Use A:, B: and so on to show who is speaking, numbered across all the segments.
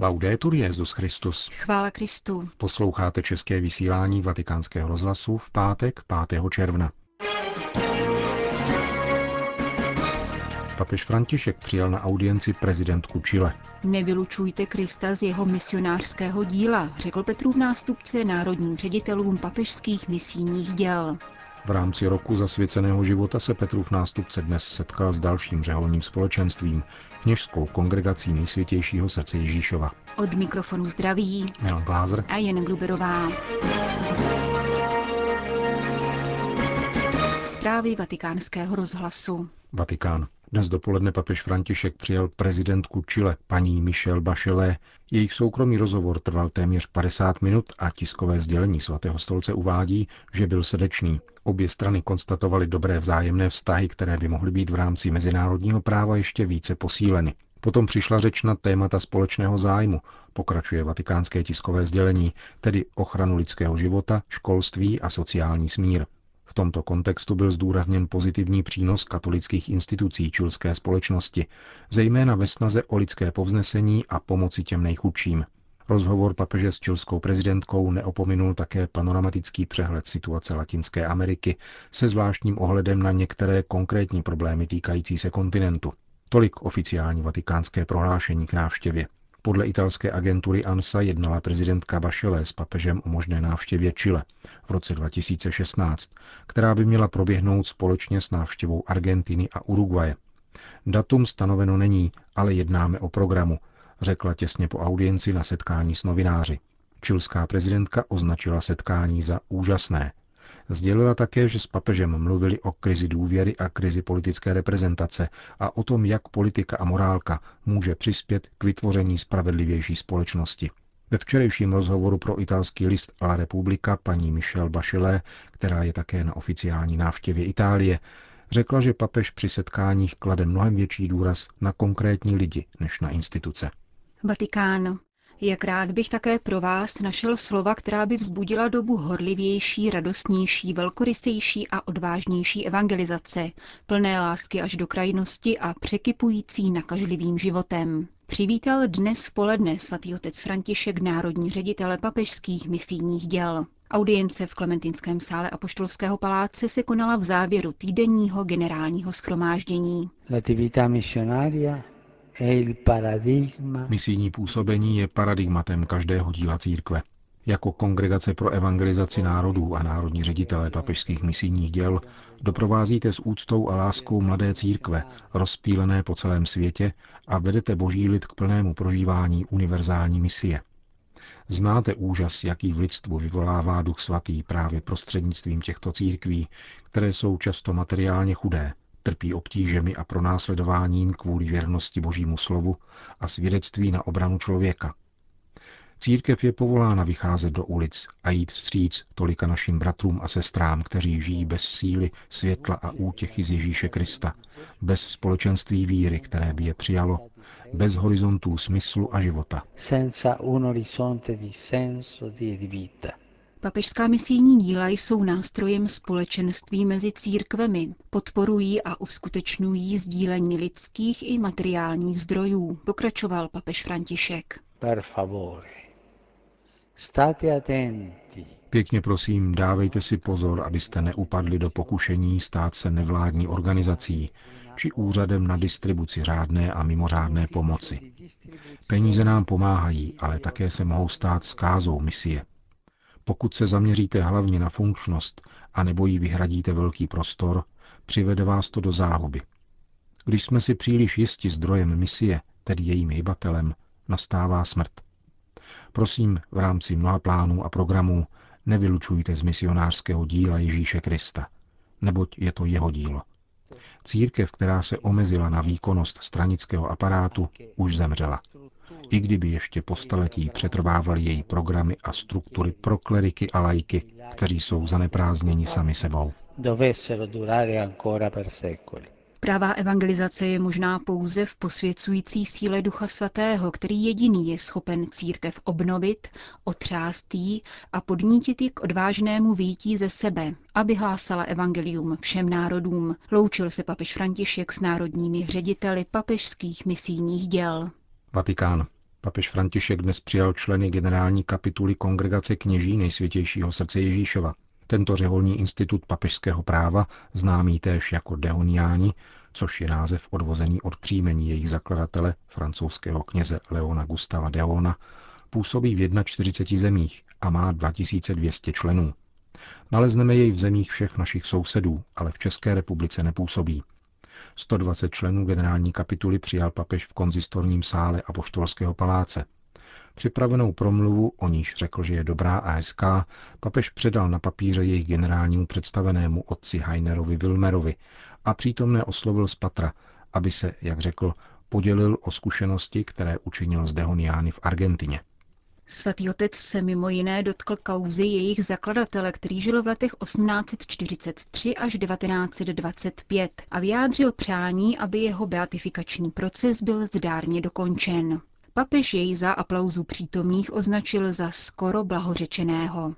A: Laudetur Jezus Christus.
B: Chvála Kristu.
A: Posloucháte české vysílání Vatikánského rozhlasu v pátek 5. června. Papež František přijal na audienci prezidentku Chile.
B: Nevylučujte Krista z jeho misionářského díla, řekl Petrův nástupce národním ředitelům papežských misijních děl.
A: V rámci roku zasvěceného života se Petrův nástupce dnes setkal s dalším řeholním společenstvím, kněžskou kongregací nejsvětějšího srdce Ježíšova.
B: Od mikrofonu zdraví
A: Milan Glázer
B: a Jen Gruberová. Zprávy vatikánského rozhlasu.
A: Vatikán. Dnes dopoledne papež František přijal prezidentku Chile, paní Michelle Bachelet. Jejich soukromý rozhovor trval téměř 50 minut a tiskové sdělení svatého stolce uvádí, že byl srdečný. Obě strany konstatovaly dobré vzájemné vztahy, které by mohly být v rámci mezinárodního práva ještě více posíleny. Potom přišla řeč na témata společného zájmu, pokračuje vatikánské tiskové sdělení, tedy ochranu lidského života, školství a sociální smír. V tomto kontextu byl zdůrazněn pozitivní přínos katolických institucí čilské společnosti, zejména ve snaze o lidské povznesení a pomoci těm nejchudším. Rozhovor papeže s čilskou prezidentkou neopominul také panoramatický přehled situace Latinské Ameriky se zvláštním ohledem na některé konkrétní problémy týkající se kontinentu. Tolik oficiální vatikánské prohlášení k návštěvě. Podle italské agentury ANSA jednala prezidentka Bachelet s papežem o možné návštěvě Chile v roce 2016, která by měla proběhnout společně s návštěvou Argentiny a Uruguaje. Datum stanoveno není, ale jednáme o programu, řekla těsně po audienci na setkání s novináři. Čilská prezidentka označila setkání za úžasné. Sdělila také, že s papežem mluvili o krizi důvěry a krizi politické reprezentace a o tom, jak politika a morálka může přispět k vytvoření spravedlivější společnosti. Ve včerejším rozhovoru pro italský list La Repubblica paní Michelle Bachelet, která je také na oficiální návštěvě Itálie, řekla, že papež při setkáních klade mnohem větší důraz na konkrétní lidi než na instituce.
B: Vatikán. Jak rád bych také pro vás našel slova, která by vzbudila dobu horlivější, radostnější, velkorysejší a odvážnější evangelizace, plné lásky až do krajnosti a překypující nakažlivým životem. Přivítal dnes v poledne svatý otec František národní ředitele papežských misijních děl. Audience v Klementinském sále Apoštolského paláce se konala v závěru týdenního generálního schromáždění.
A: Misijní působení je paradigmatem každého díla církve. Jako kongregace pro evangelizaci národů a národní ředitelé papežských misijních děl doprovázíte s úctou a láskou mladé církve, rozptýlené po celém světě a vedete boží lid k plnému prožívání univerzální misie. Znáte úžas, jaký v lidstvu vyvolává Duch Svatý právě prostřednictvím těchto církví, které jsou často materiálně chudé, trpí obtížemi a pronásledováním kvůli věrnosti Božímu slovu a svědectví na obranu člověka. Církev je povolána vycházet do ulic a jít vstříc tolika našim bratrům a sestrám, kteří žijí bez síly, světla a útěchy z Ježíše Krista, bez společenství víry, které by je přijalo, bez horizontů smyslu a života. Senza un di senso
B: di vita. Papežská misijní díla jsou nástrojem společenství mezi církvemi, podporují a uskutečňují sdílení lidských i materiálních zdrojů, pokračoval papež František. Per favore.
A: State attenti. Pěkně prosím, dávejte si pozor, abyste neupadli do pokušení stát se nevládní organizací či úřadem na distribuci řádné a mimořádné pomoci. Peníze nám pomáhají, ale také se mohou stát zkázou misie. Pokud se zaměříte hlavně na funkčnost a nebo jí vyhradíte velký prostor, přivede vás to do záhuby. Když jsme si příliš jisti zdrojem misie, tedy jejím hybatelem, nastává smrt. Prosím, v rámci mnoha plánů a programů nevylučujte z misionářského díla Ježíše Krista, neboť je to jeho dílo. Církev, která se omezila na výkonnost stranického aparátu, už zemřela i kdyby ještě po staletí přetrvávaly její programy a struktury pro kleriky a lajky, kteří jsou zaneprázdněni sami sebou.
B: Pravá evangelizace je možná pouze v posvěcující síle Ducha Svatého, který jediný je schopen církev obnovit, otřást jí a podnítit ji k odvážnému výjití ze sebe, aby hlásala evangelium všem národům. Loučil se papež František s národními řediteli papežských misijních děl.
A: Vatikán. Papež František dnes přijal členy generální kapituly Kongregace kněží nejsvětějšího srdce Ježíšova. Tento řeholní institut papežského práva, známý též jako Deoniáni, což je název odvozený od příjmení jejich zakladatele, francouzského kněze Leona Gustava Deona, působí v 41 zemích a má 2200 členů. Nalezneme jej v zemích všech našich sousedů, ale v České republice nepůsobí. 120 členů generální kapituly přijal papež v konzistorním sále a poštolského paláce. Připravenou promluvu, o níž řekl, že je dobrá a hezká, papež předal na papíře jejich generálnímu představenému otci Heinerovi Wilmerovi a přítomné oslovil z patra, aby se, jak řekl, podělil o zkušenosti, které učinil z Dehoniány v Argentině.
B: Svatý otec se mimo jiné dotkl kauzy jejich zakladatele, který žil v letech 1843 až 1925 a vyjádřil přání, aby jeho beatifikační proces byl zdárně dokončen. Papež jej za aplauzu přítomných označil za skoro blahořečeného.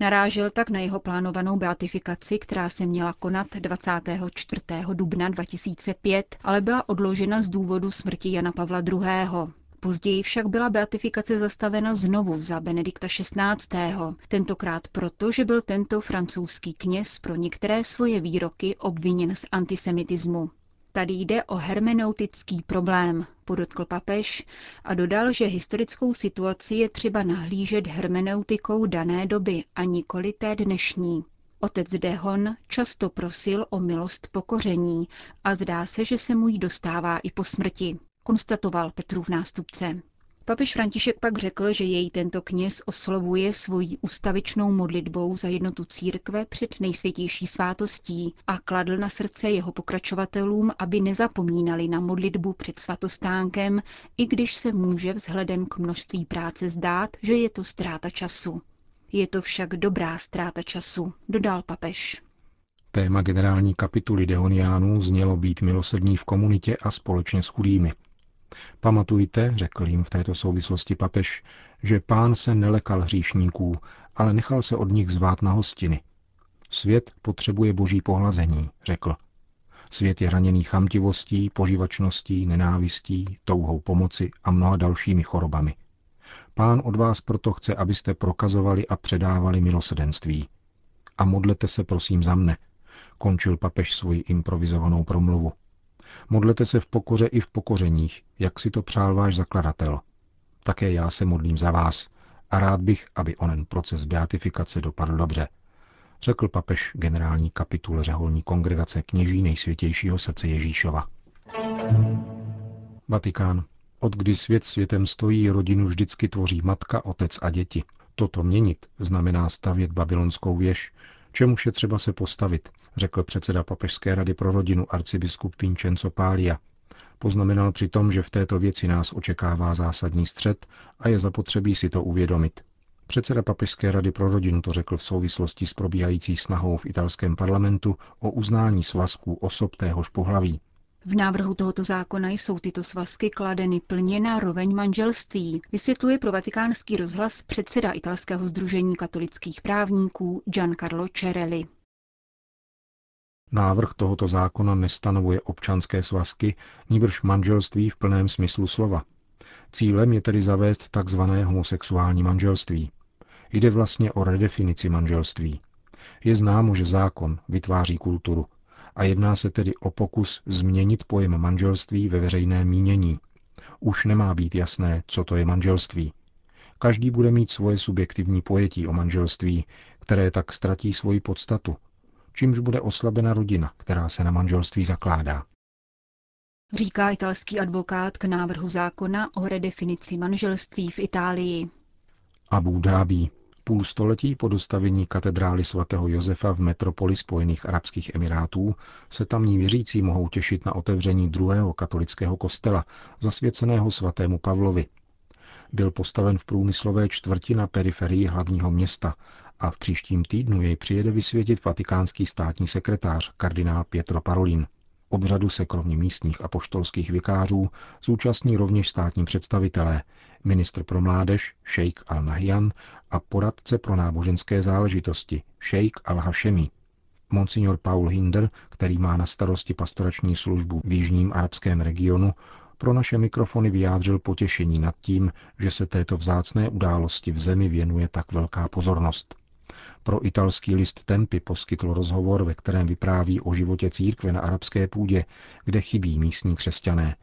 B: Narážel tak na jeho plánovanou beatifikaci, která se měla konat 24. dubna 2005, ale byla odložena z důvodu smrti Jana Pavla II. Později však byla beatifikace zastavena znovu za Benedikta XVI. Tentokrát proto, že byl tento francouzský kněz pro některé svoje výroky obviněn z antisemitismu. Tady jde o hermeneutický problém, podotkl papež a dodal, že historickou situaci je třeba nahlížet hermeneutikou dané doby a nikoli té dnešní. Otec Dehon často prosil o milost pokoření a zdá se, že se mu jí dostává i po smrti konstatoval Petrův nástupce. Papež František pak řekl, že jej tento kněz oslovuje svojí ustavičnou modlitbou za jednotu církve před nejsvětější svátostí a kladl na srdce jeho pokračovatelům, aby nezapomínali na modlitbu před svatostánkem, i když se může vzhledem k množství práce zdát, že je to ztráta času. Je to však dobrá ztráta času, dodal papež.
A: Téma generální kapituly Dehoniánů znělo být milosrdní v komunitě a společně s chudými – Pamatujte, řekl jim v této souvislosti papež, že pán se nelekal hříšníků, ale nechal se od nich zvát na hostiny. Svět potřebuje boží pohlazení, řekl. Svět je hraněný chamtivostí, poživačností, nenávistí, touhou pomoci a mnoha dalšími chorobami. Pán od vás proto chce, abyste prokazovali a předávali milosedenství. A modlete se prosím za mne, končil papež svoji improvizovanou promluvu. Modlete se v pokoře i v pokořeních, jak si to přál váš zakladatel. Také já se modlím za vás a rád bych, aby onen proces beatifikace dopadl dobře, řekl papež generální kapitul řeholní kongregace kněží nejsvětějšího srdce Ježíšova. Vatikán. Od kdy svět světem stojí, rodinu vždycky tvoří matka, otec a děti. Toto měnit znamená stavět babylonskou věž, čemuž je třeba se postavit, řekl předseda Papežské rady pro rodinu arcibiskup Vincenzo Pália. Poznamenal přitom, že v této věci nás očekává zásadní střed a je zapotřebí si to uvědomit. Předseda Papežské rady pro rodinu to řekl v souvislosti s probíhající snahou v italském parlamentu o uznání svazků osob téhož pohlaví.
B: V návrhu tohoto zákona jsou tyto svazky kladeny plně na roveň manželství, vysvětluje pro vatikánský rozhlas předseda italského združení katolických právníků Giancarlo Cerelli.
A: Návrh tohoto zákona nestanovuje občanské svazky, níbrž manželství v plném smyslu slova. Cílem je tedy zavést tzv. homosexuální manželství. Jde vlastně o redefinici manželství. Je známo, že zákon vytváří kulturu a jedná se tedy o pokus změnit pojem manželství ve veřejné mínění. Už nemá být jasné, co to je manželství. Každý bude mít svoje subjektivní pojetí o manželství, které tak ztratí svoji podstatu čímž bude oslabena rodina, která se na manželství zakládá.
B: Říká italský advokát k návrhu zákona o redefinici manželství v Itálii.
A: Abu Dhabi. Půl století po dostavení katedrály svatého Josefa v metropoli Spojených Arabských Emirátů se tamní věřící mohou těšit na otevření druhého katolického kostela, zasvěceného svatému Pavlovi. Byl postaven v průmyslové čtvrti na periferii hlavního města a v příštím týdnu jej přijede vysvětit vatikánský státní sekretář kardinál Pietro Parolin. Obřadu se kromě místních a poštolských vikářů zúčastní rovněž státní představitelé, ministr pro mládež, šejk al-Nahyan a poradce pro náboženské záležitosti, šejk al-Hashemi. Monsignor Paul Hinder, který má na starosti pastorační službu v jižním arabském regionu, pro naše mikrofony vyjádřil potěšení nad tím, že se této vzácné události v zemi věnuje tak velká pozornost. Pro italský list Tempy poskytl rozhovor, ve kterém vypráví o životě církve na arabské půdě, kde chybí místní křesťané.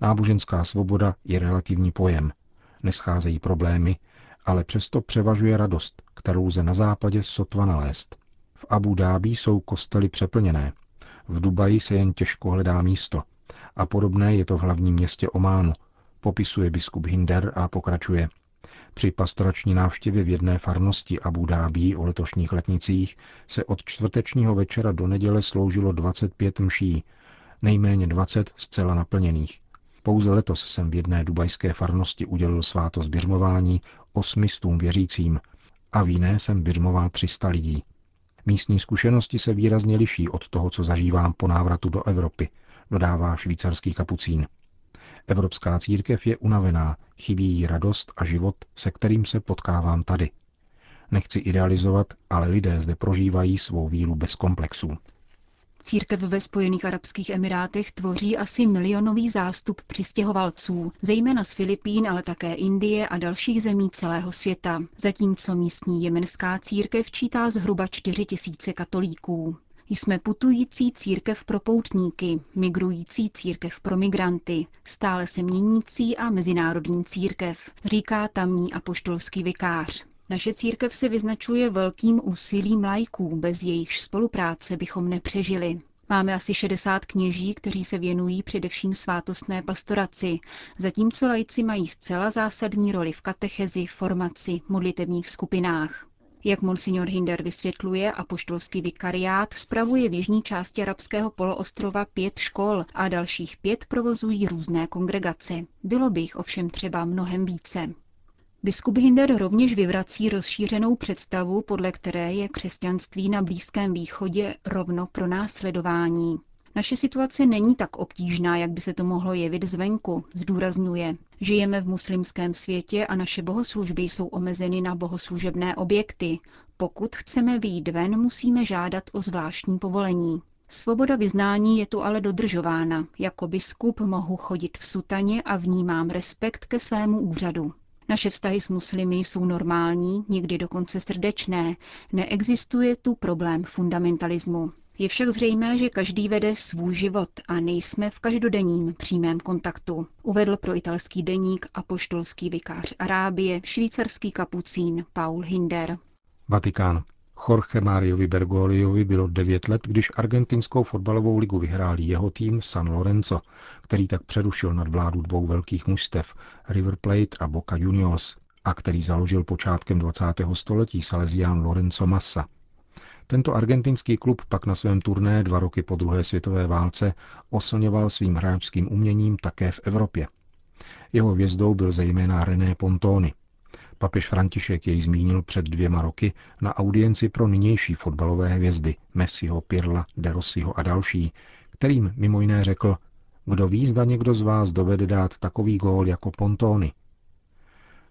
A: Náboženská svoboda je relativní pojem. Nescházejí problémy, ale přesto převažuje radost, kterou lze na západě sotva nalézt. V Abu Dhabi jsou kostely přeplněné. V Dubaji se jen těžko hledá místo. A podobné je to v hlavním městě Ománu, popisuje biskup Hinder a pokračuje. Při pastorační návštěvě v jedné farnosti Abu Dhabi o letošních letnicích se od čtvrtečního večera do neděle sloužilo 25 mší, nejméně 20 zcela naplněných. Pouze letos jsem v jedné dubajské farnosti udělil svátost běžmování osmistům věřícím a v jiné jsem běžmoval 300 lidí. Místní zkušenosti se výrazně liší od toho, co zažívám po návratu do Evropy, dodává švýcarský kapucín. Evropská církev je unavená, chybí jí radost a život, se kterým se potkávám tady. Nechci idealizovat, ale lidé zde prožívají svou víru bez komplexů.
B: Církev ve Spojených Arabských Emirátech tvoří asi milionový zástup přistěhovalců, zejména z Filipín, ale také Indie a dalších zemí celého světa, zatímco místní jemenská církev čítá zhruba 4 tisíce katolíků. Jsme putující církev pro poutníky, migrující církev pro migranty, stále se měnící a mezinárodní církev, říká tamní apoštolský vikář. Naše církev se vyznačuje velkým úsilím lajků, bez jejich spolupráce bychom nepřežili. Máme asi 60 kněží, kteří se věnují především svátostné pastoraci, zatímco lajci mají zcela zásadní roli v katechezi, formaci, modlitevních skupinách. Jak monsignor Hinder vysvětluje, apoštolský vikariát spravuje v jižní části arabského poloostrova pět škol a dalších pět provozují různé kongregace. Bylo by jich ovšem třeba mnohem více. Biskup Hinder rovněž vyvrací rozšířenou představu, podle které je křesťanství na Blízkém východě rovno pro následování. Naše situace není tak obtížná, jak by se to mohlo jevit zvenku, zdůrazňuje. Žijeme v muslimském světě a naše bohoslužby jsou omezeny na bohoslužebné objekty. Pokud chceme výjít ven, musíme žádat o zvláštní povolení. Svoboda vyznání je tu ale dodržována. Jako biskup mohu chodit v sutaně a vnímám respekt ke svému úřadu. Naše vztahy s muslimy jsou normální, někdy dokonce srdečné. Neexistuje tu problém fundamentalismu. Je však zřejmé, že každý vede svůj život a nejsme v každodenním přímém kontaktu, uvedl pro italský deník apoštolský vikář Arábie, švýcarský kapucín Paul Hinder.
A: Vatikán. Jorge Mariovi Bergogliovi bylo 9 let, když argentinskou fotbalovou ligu vyhrál jeho tým San Lorenzo, který tak přerušil nad vládu dvou velkých mužstev River Plate a Boca Juniors a který založil počátkem 20. století Salesián Lorenzo Massa. Tento argentinský klub pak na svém turné dva roky po druhé světové válce oslňoval svým hráčským uměním také v Evropě. Jeho hvězdou byl zejména René Pontoni. Papež František jej zmínil před dvěma roky na audienci pro nynější fotbalové hvězdy Messiho, Pirla, De Rossiho a další, kterým mimo jiné řekl, kdo ví, zda někdo z vás dovede dát takový gól jako Pontoni.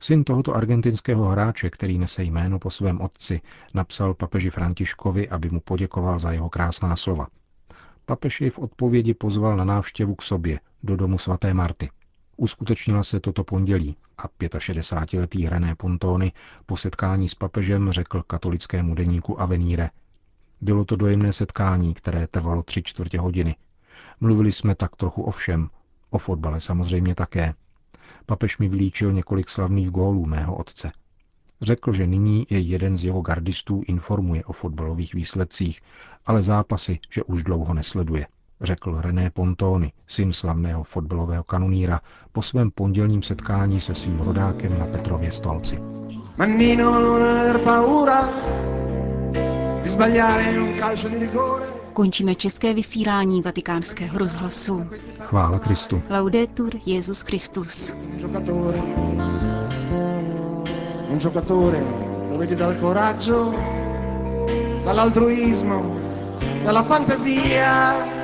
A: Syn tohoto argentinského hráče, který nese jméno po svém otci, napsal papeži Františkovi, aby mu poděkoval za jeho krásná slova. Papež jej v odpovědi pozval na návštěvu k sobě, do domu svaté Marty. Uskutečnila se toto pondělí a 65-letý René Pontoni po setkání s papežem řekl katolickému deníku Avenire. Bylo to dojemné setkání, které trvalo tři čtvrtě hodiny. Mluvili jsme tak trochu o všem, o fotbale samozřejmě také. Papež mi vylíčil několik slavných gólů mého otce. Řekl, že nyní je jeden z jeho gardistů informuje o fotbalových výsledcích, ale zápasy, že už dlouho nesleduje řekl René Pontoni, syn slavného fotbalového kanoníra, po svém pondělním setkání se svým rodákem na Petrově stolci.
B: Končíme české vysílání vatikánského rozhlasu.
A: Chvála Kristu.
B: Laudetur Jezus Christus.
C: Un giocatore lo vedi dal coraggio, dall'altruismo, dalla fantasia